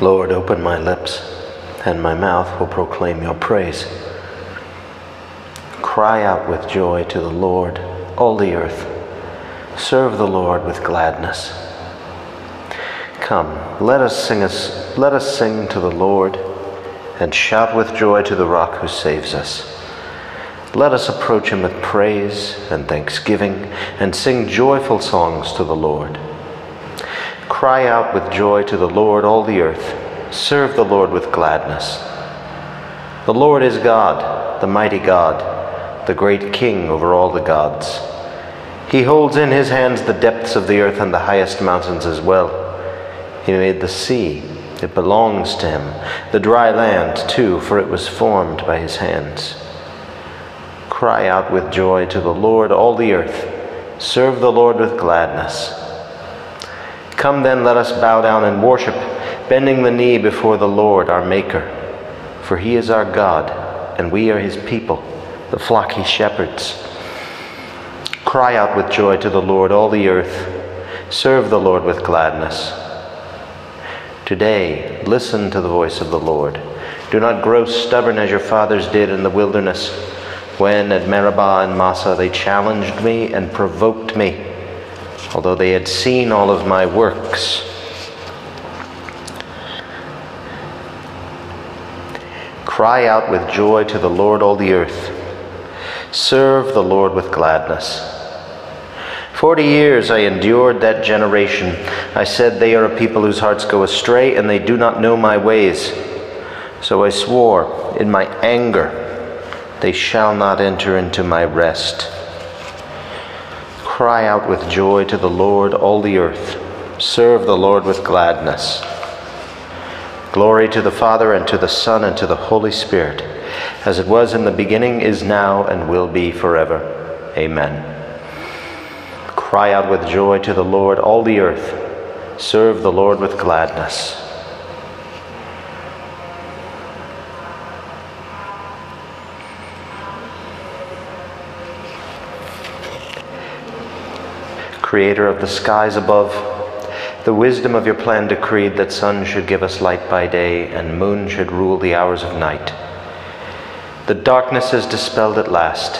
Lord, open my lips, and my mouth will proclaim your praise. Cry out with joy to the Lord, all the earth. Serve the Lord with gladness. Come, let us sing us, let us sing to the Lord and shout with joy to the rock who saves us. Let us approach him with praise and thanksgiving and sing joyful songs to the Lord. Cry out with joy to the Lord, all the earth. Serve the Lord with gladness. The Lord is God, the mighty God, the great King over all the gods. He holds in his hands the depths of the earth and the highest mountains as well. He made the sea, it belongs to him, the dry land too, for it was formed by his hands. Cry out with joy to the Lord, all the earth. Serve the Lord with gladness. Come then, let us bow down and worship, bending the knee before the Lord our Maker. For he is our God, and we are his people, the flock he shepherds. Cry out with joy to the Lord, all the earth. Serve the Lord with gladness. Today, listen to the voice of the Lord. Do not grow stubborn as your fathers did in the wilderness, when at Meribah and Massa they challenged me and provoked me although they had seen all of my works. Cry out with joy to the Lord, all the earth. Serve the Lord with gladness. Forty years I endured that generation. I said, They are a people whose hearts go astray, and they do not know my ways. So I swore in my anger, They shall not enter into my rest. Cry out with joy to the Lord, all the earth. Serve the Lord with gladness. Glory to the Father, and to the Son, and to the Holy Spirit, as it was in the beginning, is now, and will be forever. Amen. Cry out with joy to the Lord, all the earth. Serve the Lord with gladness. Creator of the skies above, the wisdom of your plan decreed that sun should give us light by day and moon should rule the hours of night. The darkness is dispelled at last.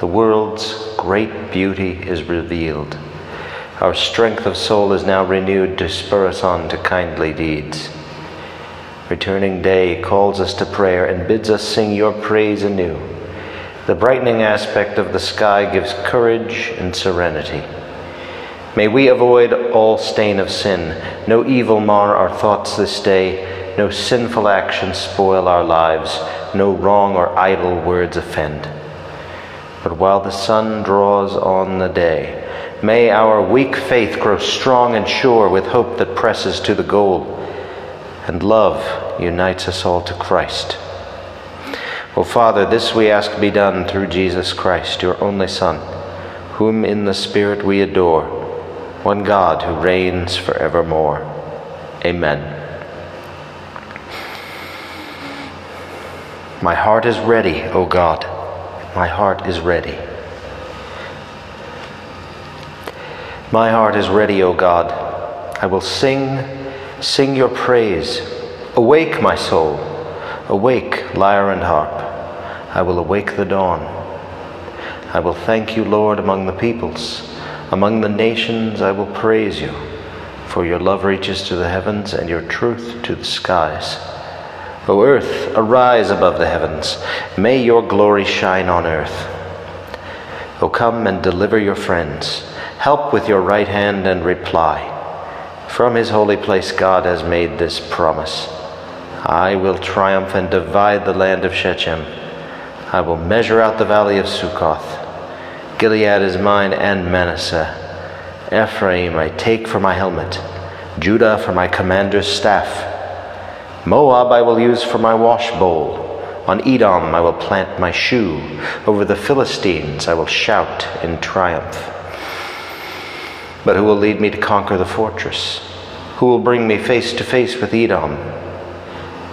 The world's great beauty is revealed. Our strength of soul is now renewed to spur us on to kindly deeds. Returning day calls us to prayer and bids us sing your praise anew. The brightening aspect of the sky gives courage and serenity. May we avoid all stain of sin, no evil mar our thoughts this day, no sinful actions spoil our lives, no wrong or idle words offend. But while the sun draws on the day, may our weak faith grow strong and sure with hope that presses to the goal, and love unites us all to Christ. O oh, Father, this we ask be done through Jesus Christ, your only Son, whom in the Spirit we adore one God who reigns forevermore. Amen. My heart is ready, O God. My heart is ready. My heart is ready, O God. I will sing, sing your praise. Awake, my soul. Awake, lyre and harp. I will awake the dawn. I will thank you, Lord, among the peoples. Among the nations I will praise you, for your love reaches to the heavens and your truth to the skies. O earth, arise above the heavens. May your glory shine on earth. O come and deliver your friends. Help with your right hand and reply. From his holy place, God has made this promise I will triumph and divide the land of Shechem. I will measure out the valley of Succoth. Gilead is mine and Manasseh. Ephraim I take for my helmet, Judah for my commander's staff. Moab I will use for my wash bowl. On Edom I will plant my shoe. Over the Philistines I will shout in triumph. But who will lead me to conquer the fortress? Who will bring me face to face with Edom?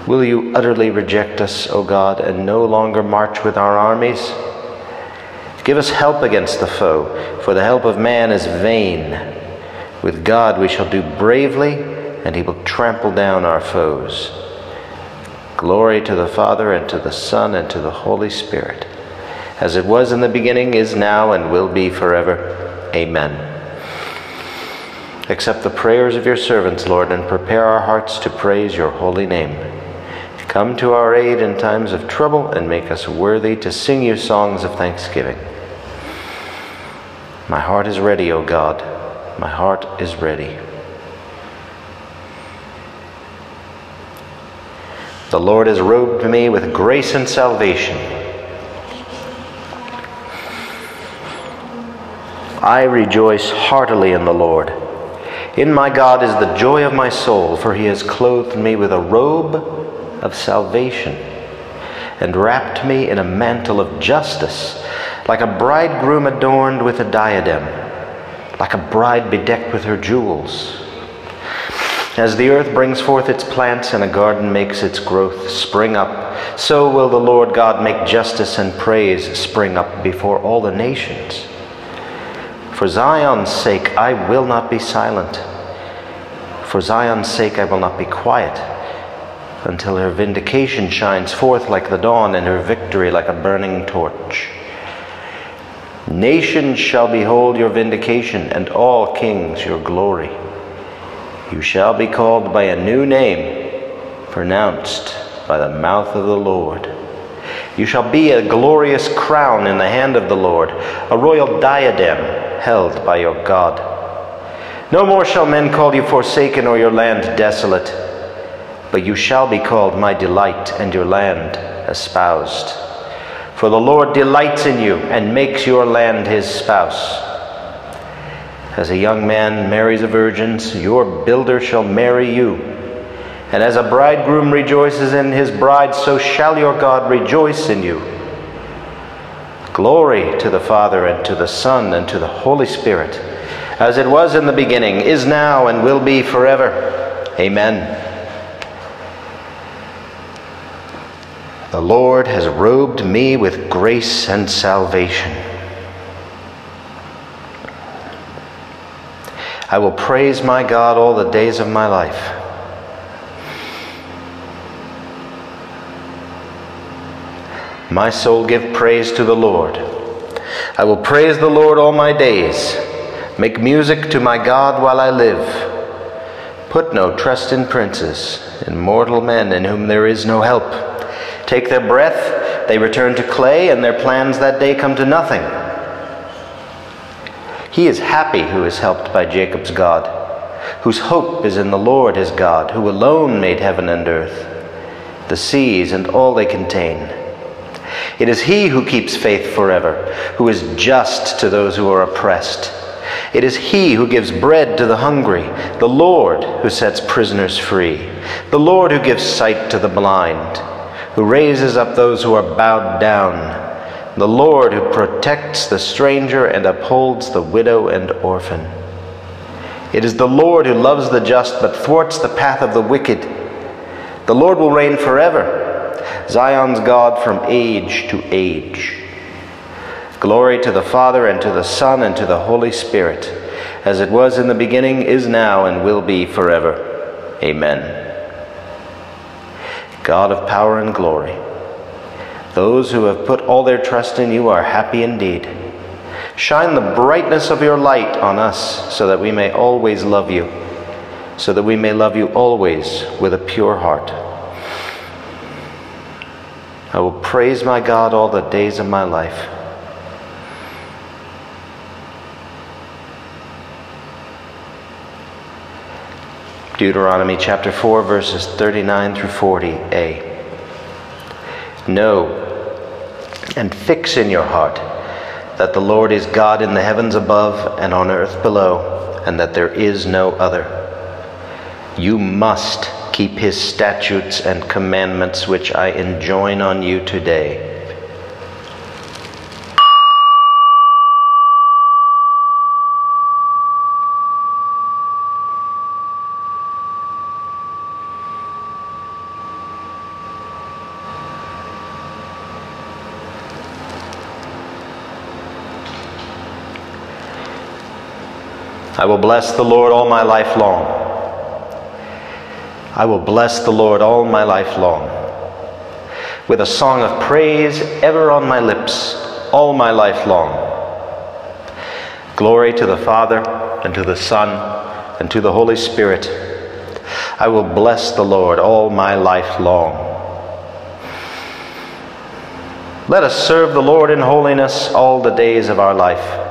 Will you utterly reject us, O God, and no longer march with our armies? Give us help against the foe, for the help of man is vain. With God we shall do bravely, and he will trample down our foes. Glory to the Father, and to the Son, and to the Holy Spirit, as it was in the beginning, is now, and will be forever. Amen. Accept the prayers of your servants, Lord, and prepare our hearts to praise your holy name. Come to our aid in times of trouble and make us worthy to sing you songs of thanksgiving. My heart is ready, O God. My heart is ready. The Lord has robed me with grace and salvation. I rejoice heartily in the Lord. In my God is the joy of my soul, for he has clothed me with a robe of salvation and wrapped me in a mantle of justice, like a bridegroom adorned with a diadem, like a bride bedecked with her jewels. As the earth brings forth its plants and a garden makes its growth spring up, so will the Lord God make justice and praise spring up before all the nations. For Zion's sake, I will not be silent. For Zion's sake, I will not be quiet until her vindication shines forth like the dawn and her victory like a burning torch. Nations shall behold your vindication, and all kings your glory. You shall be called by a new name, pronounced by the mouth of the Lord. You shall be a glorious crown in the hand of the Lord, a royal diadem held by your God. No more shall men call you forsaken or your land desolate, but you shall be called my delight and your land espoused. For the Lord delights in you and makes your land his spouse. As a young man marries a virgin, your builder shall marry you. And as a bridegroom rejoices in his bride, so shall your God rejoice in you. Glory to the Father, and to the Son, and to the Holy Spirit, as it was in the beginning, is now, and will be forever. Amen. The Lord has robed me with grace and salvation. I will praise my God all the days of my life. My soul give praise to the Lord. I will praise the Lord all my days. Make music to my God while I live. Put no trust in princes, in mortal men in whom there is no help. Take their breath, they return to clay, and their plans that day come to nothing. He is happy who is helped by Jacob's God, whose hope is in the Lord his God, who alone made heaven and earth, the seas and all they contain. It is he who keeps faith forever, who is just to those who are oppressed. It is he who gives bread to the hungry, the Lord who sets prisoners free, the Lord who gives sight to the blind, who raises up those who are bowed down the Lord who protects the stranger and upholds the widow and orphan. It is the Lord who loves the just but thwarts the path of the wicked. The Lord will reign forever, Zion's God from age to age. Glory to the Father, and to the Son, and to the Holy Spirit, as it was in the beginning, is now, and will be forever. Amen. God of power and glory those who have put all their trust in you are happy indeed. Shine the brightness of your light on us so that we may always love you, so that we may love you always with a pure heart. I will praise my God all the days of my life. Deuteronomy chapter 4, verses 39 through 40a. Know and fix in your heart that the Lord is God in the heavens above and on earth below, and that there is no other. You must keep his statutes and commandments which I enjoin on you today I will bless the Lord all my life long. I will bless the Lord all my life long. With a song of praise ever on my lips, all my life long. Glory to the Father, and to the Son, and to the Holy Spirit. I will bless the Lord all my life long. Let us serve the Lord in holiness all the days of our life.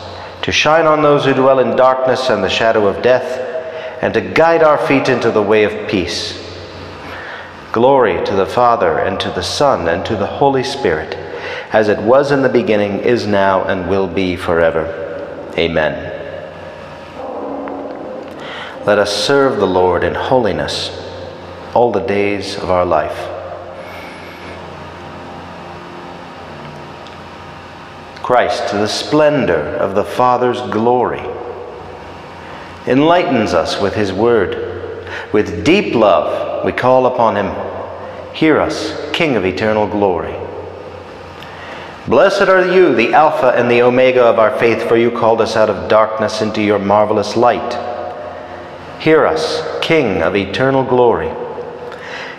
to shine on those who dwell in darkness and the shadow of death, and to guide our feet into the way of peace. Glory to the Father, and to the Son, and to the Holy Spirit, as it was in the beginning, is now, and will be forever. Amen. Let us serve the Lord in holiness all the days of our life. Christ, to the splendor of the Father's glory, enlightens us with His word. With deep love, we call upon Him. Hear us, King of eternal glory. Blessed are you, the Alpha and the Omega of our faith, for you called us out of darkness into your marvelous light. Hear us, King of eternal glory.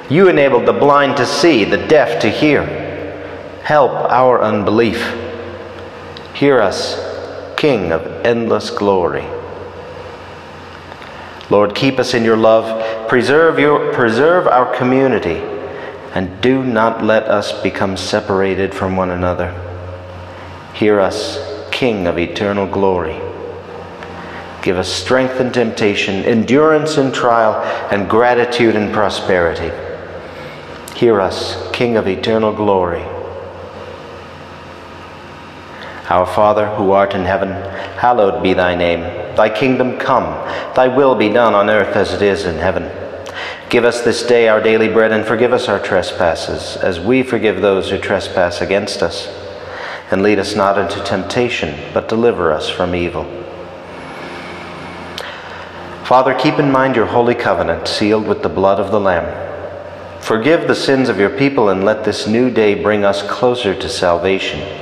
You enabled the blind to see, the deaf to hear. Help our unbelief Hear us, King of endless glory. Lord, keep us in your love, preserve, your, preserve our community, and do not let us become separated from one another. Hear us, King of eternal glory. Give us strength in temptation, endurance in trial, and gratitude in prosperity. Hear us, King of eternal glory. Our Father, who art in heaven, hallowed be thy name. Thy kingdom come, thy will be done on earth as it is in heaven. Give us this day our daily bread and forgive us our trespasses, as we forgive those who trespass against us. And lead us not into temptation, but deliver us from evil. Father, keep in mind your holy covenant, sealed with the blood of the Lamb. Forgive the sins of your people and let this new day bring us closer to salvation.